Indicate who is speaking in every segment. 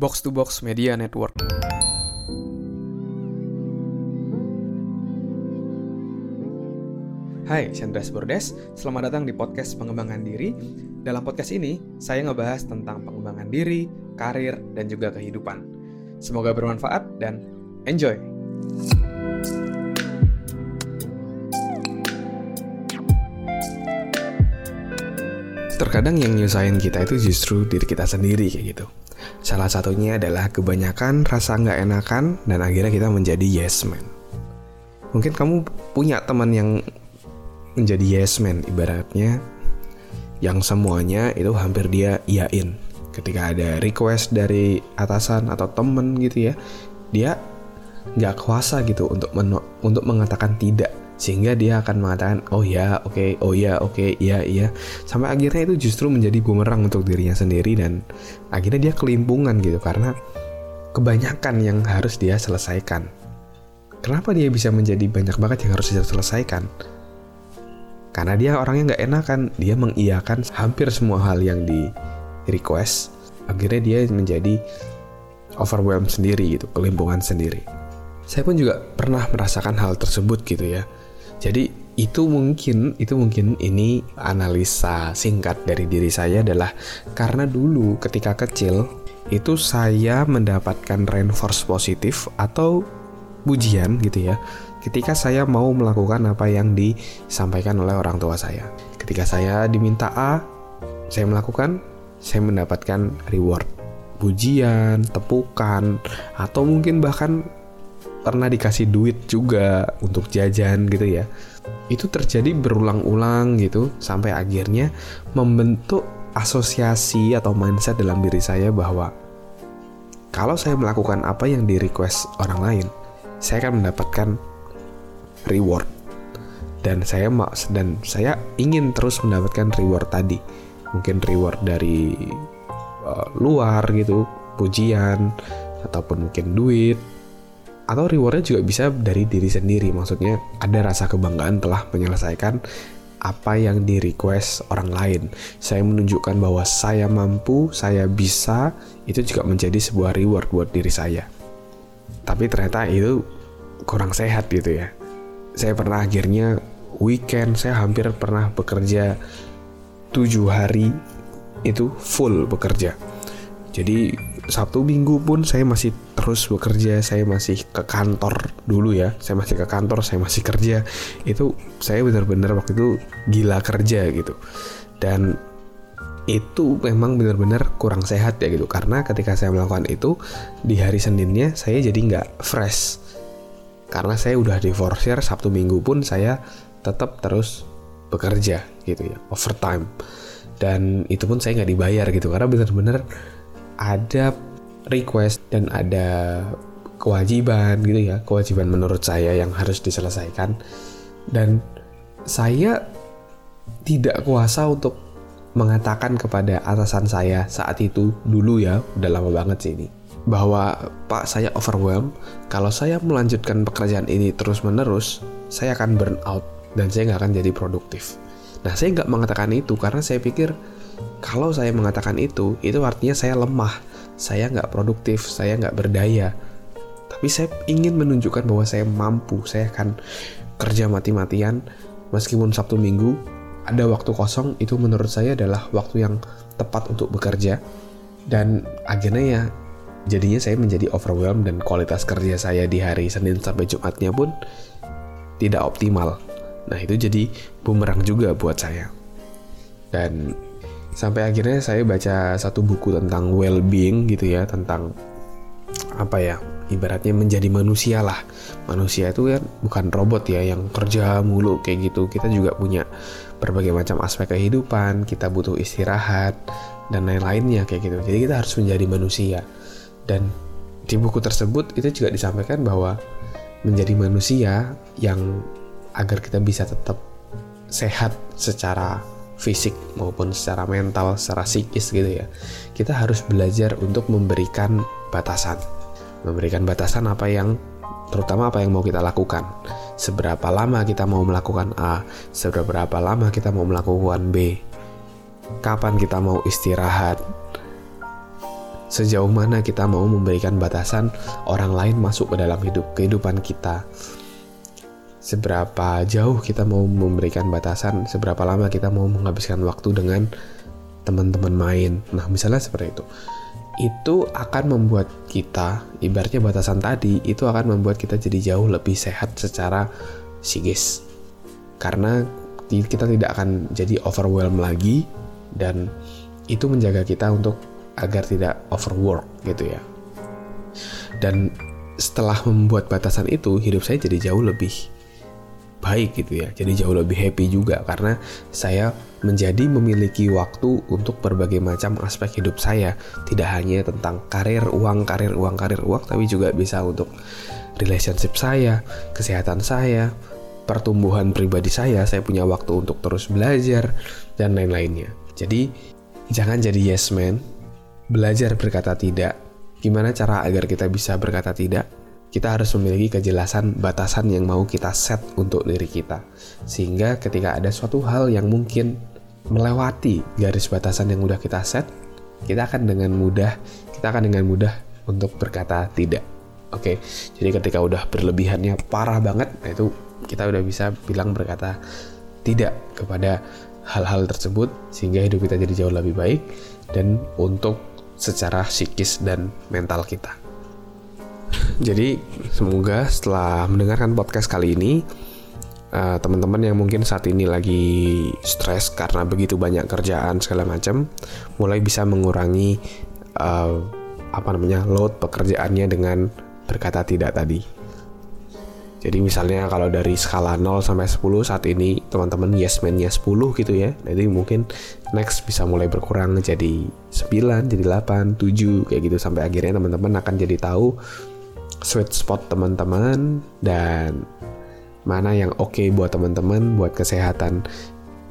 Speaker 1: Box to Box Media Network. Hai, Chandras Bordes. Selamat datang di podcast pengembangan diri. Dalam podcast ini, saya ngebahas tentang pengembangan diri, karir, dan juga kehidupan. Semoga bermanfaat dan enjoy! Terkadang yang nyusahin kita itu justru diri kita sendiri kayak gitu. Salah satunya adalah kebanyakan rasa nggak enakan dan akhirnya kita menjadi yes man. Mungkin kamu punya teman yang menjadi yes man ibaratnya yang semuanya itu hampir dia iyain. Ketika ada request dari atasan atau temen gitu ya, dia nggak kuasa gitu untuk untuk mengatakan tidak sehingga dia akan mengatakan oh ya oke okay, oh ya oke okay, iya iya. Sampai akhirnya itu justru menjadi bumerang untuk dirinya sendiri dan akhirnya dia kelimpungan gitu karena kebanyakan yang harus dia selesaikan. Kenapa dia bisa menjadi banyak banget yang harus dia selesaikan? Karena dia orangnya nggak enakan dia mengiyakan hampir semua hal yang di request akhirnya dia menjadi overwhelmed sendiri gitu kelimpungan sendiri. Saya pun juga pernah merasakan hal tersebut gitu ya jadi itu mungkin itu mungkin ini analisa singkat dari diri saya adalah karena dulu ketika kecil itu saya mendapatkan reinforce positif atau pujian gitu ya ketika saya mau melakukan apa yang disampaikan oleh orang tua saya. Ketika saya diminta A, saya melakukan, saya mendapatkan reward, pujian, tepukan, atau mungkin bahkan pernah dikasih duit juga untuk jajan gitu ya. Itu terjadi berulang-ulang gitu sampai akhirnya membentuk asosiasi atau mindset dalam diri saya bahwa kalau saya melakukan apa yang di request orang lain saya akan mendapatkan reward. Dan saya dan saya ingin terus mendapatkan reward tadi. Mungkin reward dari uh, luar gitu pujian ataupun mungkin duit atau rewardnya juga bisa dari diri sendiri. Maksudnya ada rasa kebanggaan telah menyelesaikan apa yang di request orang lain. Saya menunjukkan bahwa saya mampu saya bisa itu juga menjadi sebuah reward buat diri saya. Tapi ternyata itu kurang sehat gitu ya. Saya pernah akhirnya weekend saya hampir pernah bekerja tujuh hari itu full bekerja. Jadi Sabtu Minggu pun saya masih terus bekerja, saya masih ke kantor dulu ya. Saya masih ke kantor, saya masih kerja. Itu saya benar-benar waktu itu gila kerja gitu. Dan itu memang benar-benar kurang sehat ya gitu karena ketika saya melakukan itu di hari Seninnya saya jadi nggak fresh karena saya udah diforsir Sabtu Minggu pun saya tetap terus bekerja gitu ya overtime dan itu pun saya nggak dibayar gitu karena benar-benar ada request dan ada kewajiban gitu ya kewajiban menurut saya yang harus diselesaikan. Dan saya tidak kuasa untuk mengatakan kepada atasan saya saat itu dulu ya udah lama banget sih ini bahwa pak saya overwhelmed. Kalau saya melanjutkan pekerjaan ini terus menerus saya akan burn out dan saya nggak akan jadi produktif. Nah saya nggak mengatakan itu karena saya pikir kalau saya mengatakan itu, itu artinya saya lemah, saya nggak produktif, saya nggak berdaya. Tapi saya ingin menunjukkan bahwa saya mampu, saya akan kerja mati-matian, meskipun Sabtu Minggu ada waktu kosong, itu menurut saya adalah waktu yang tepat untuk bekerja. Dan akhirnya ya, jadinya saya menjadi overwhelmed dan kualitas kerja saya di hari Senin sampai Jumatnya pun tidak optimal. Nah itu jadi bumerang juga buat saya. Dan sampai akhirnya saya baca satu buku tentang well-being gitu ya tentang apa ya ibaratnya menjadi manusia lah. Manusia itu kan bukan robot ya yang kerja mulu kayak gitu. Kita juga punya berbagai macam aspek kehidupan kita butuh istirahat dan lain-lainnya kayak gitu. Jadi kita harus menjadi manusia. Dan di buku tersebut itu juga disampaikan bahwa menjadi manusia yang agar kita bisa tetap sehat secara fisik maupun secara mental, secara psikis gitu ya. Kita harus belajar untuk memberikan batasan. Memberikan batasan apa yang terutama apa yang mau kita lakukan. Seberapa lama kita mau melakukan A, seberapa lama kita mau melakukan B. Kapan kita mau istirahat. sejauh mana kita mau memberikan batasan orang lain masuk ke dalam hidup kehidupan kita seberapa jauh kita mau memberikan batasan seberapa lama kita mau menghabiskan waktu dengan teman-teman main. Nah misalnya seperti itu. Itu akan membuat kita ibaratnya batasan tadi itu akan membuat kita jadi jauh lebih sehat secara psikis. Karena kita tidak akan jadi overwhelm lagi dan itu menjaga kita untuk agar tidak overwork gitu ya. Dan setelah membuat batasan itu, hidup saya jadi jauh lebih baik gitu ya. Jadi jauh lebih happy juga karena saya menjadi memiliki waktu untuk berbagai macam aspek hidup saya. Tidak hanya tentang karir, uang, karir, uang, karir, uang, tapi juga bisa untuk relationship saya, kesehatan saya, pertumbuhan pribadi saya, saya punya waktu untuk terus belajar dan lain-lainnya. Jadi jangan jadi yes man, belajar berkata tidak. Gimana cara agar kita bisa berkata tidak? Kita harus memiliki kejelasan batasan yang mau kita set untuk diri kita. Sehingga ketika ada suatu hal yang mungkin melewati garis batasan yang udah kita set, kita akan dengan mudah, kita akan dengan mudah untuk berkata tidak. Oke, jadi ketika udah berlebihannya parah banget, nah itu kita udah bisa bilang berkata tidak kepada hal-hal tersebut sehingga hidup kita jadi jauh lebih baik dan untuk secara psikis dan mental kita. Jadi semoga setelah mendengarkan podcast kali ini uh, teman-teman yang mungkin saat ini lagi stres karena begitu banyak kerjaan segala macam mulai bisa mengurangi uh, apa namanya load pekerjaannya dengan berkata tidak tadi. Jadi misalnya kalau dari skala 0 sampai 10 saat ini teman-teman yes man-nya 10 gitu ya. Jadi mungkin next bisa mulai berkurang jadi 9, jadi 8, 7 kayak gitu sampai akhirnya teman-teman akan jadi tahu sweet spot teman-teman dan mana yang oke okay buat teman-teman buat kesehatan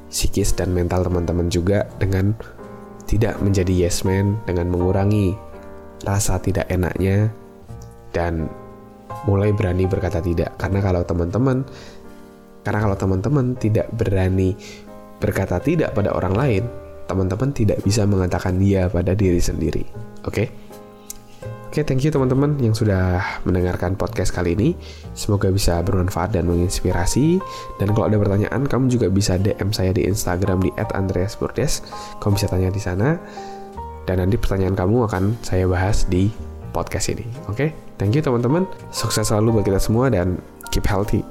Speaker 1: psikis dan mental teman-teman juga dengan tidak menjadi yes man dengan mengurangi rasa tidak enaknya dan mulai berani berkata tidak karena kalau teman-teman karena kalau teman-teman tidak berani berkata tidak pada orang lain teman-teman tidak bisa mengatakan dia pada diri sendiri oke okay? Oke, okay, thank you teman-teman yang sudah mendengarkan podcast kali ini. Semoga bisa bermanfaat dan menginspirasi. Dan kalau ada pertanyaan, kamu juga bisa DM saya di Instagram di @andreasbordes. Kamu bisa tanya di sana. Dan nanti pertanyaan kamu akan saya bahas di podcast ini. Oke, okay? thank you teman-teman. Sukses selalu buat kita semua dan keep healthy.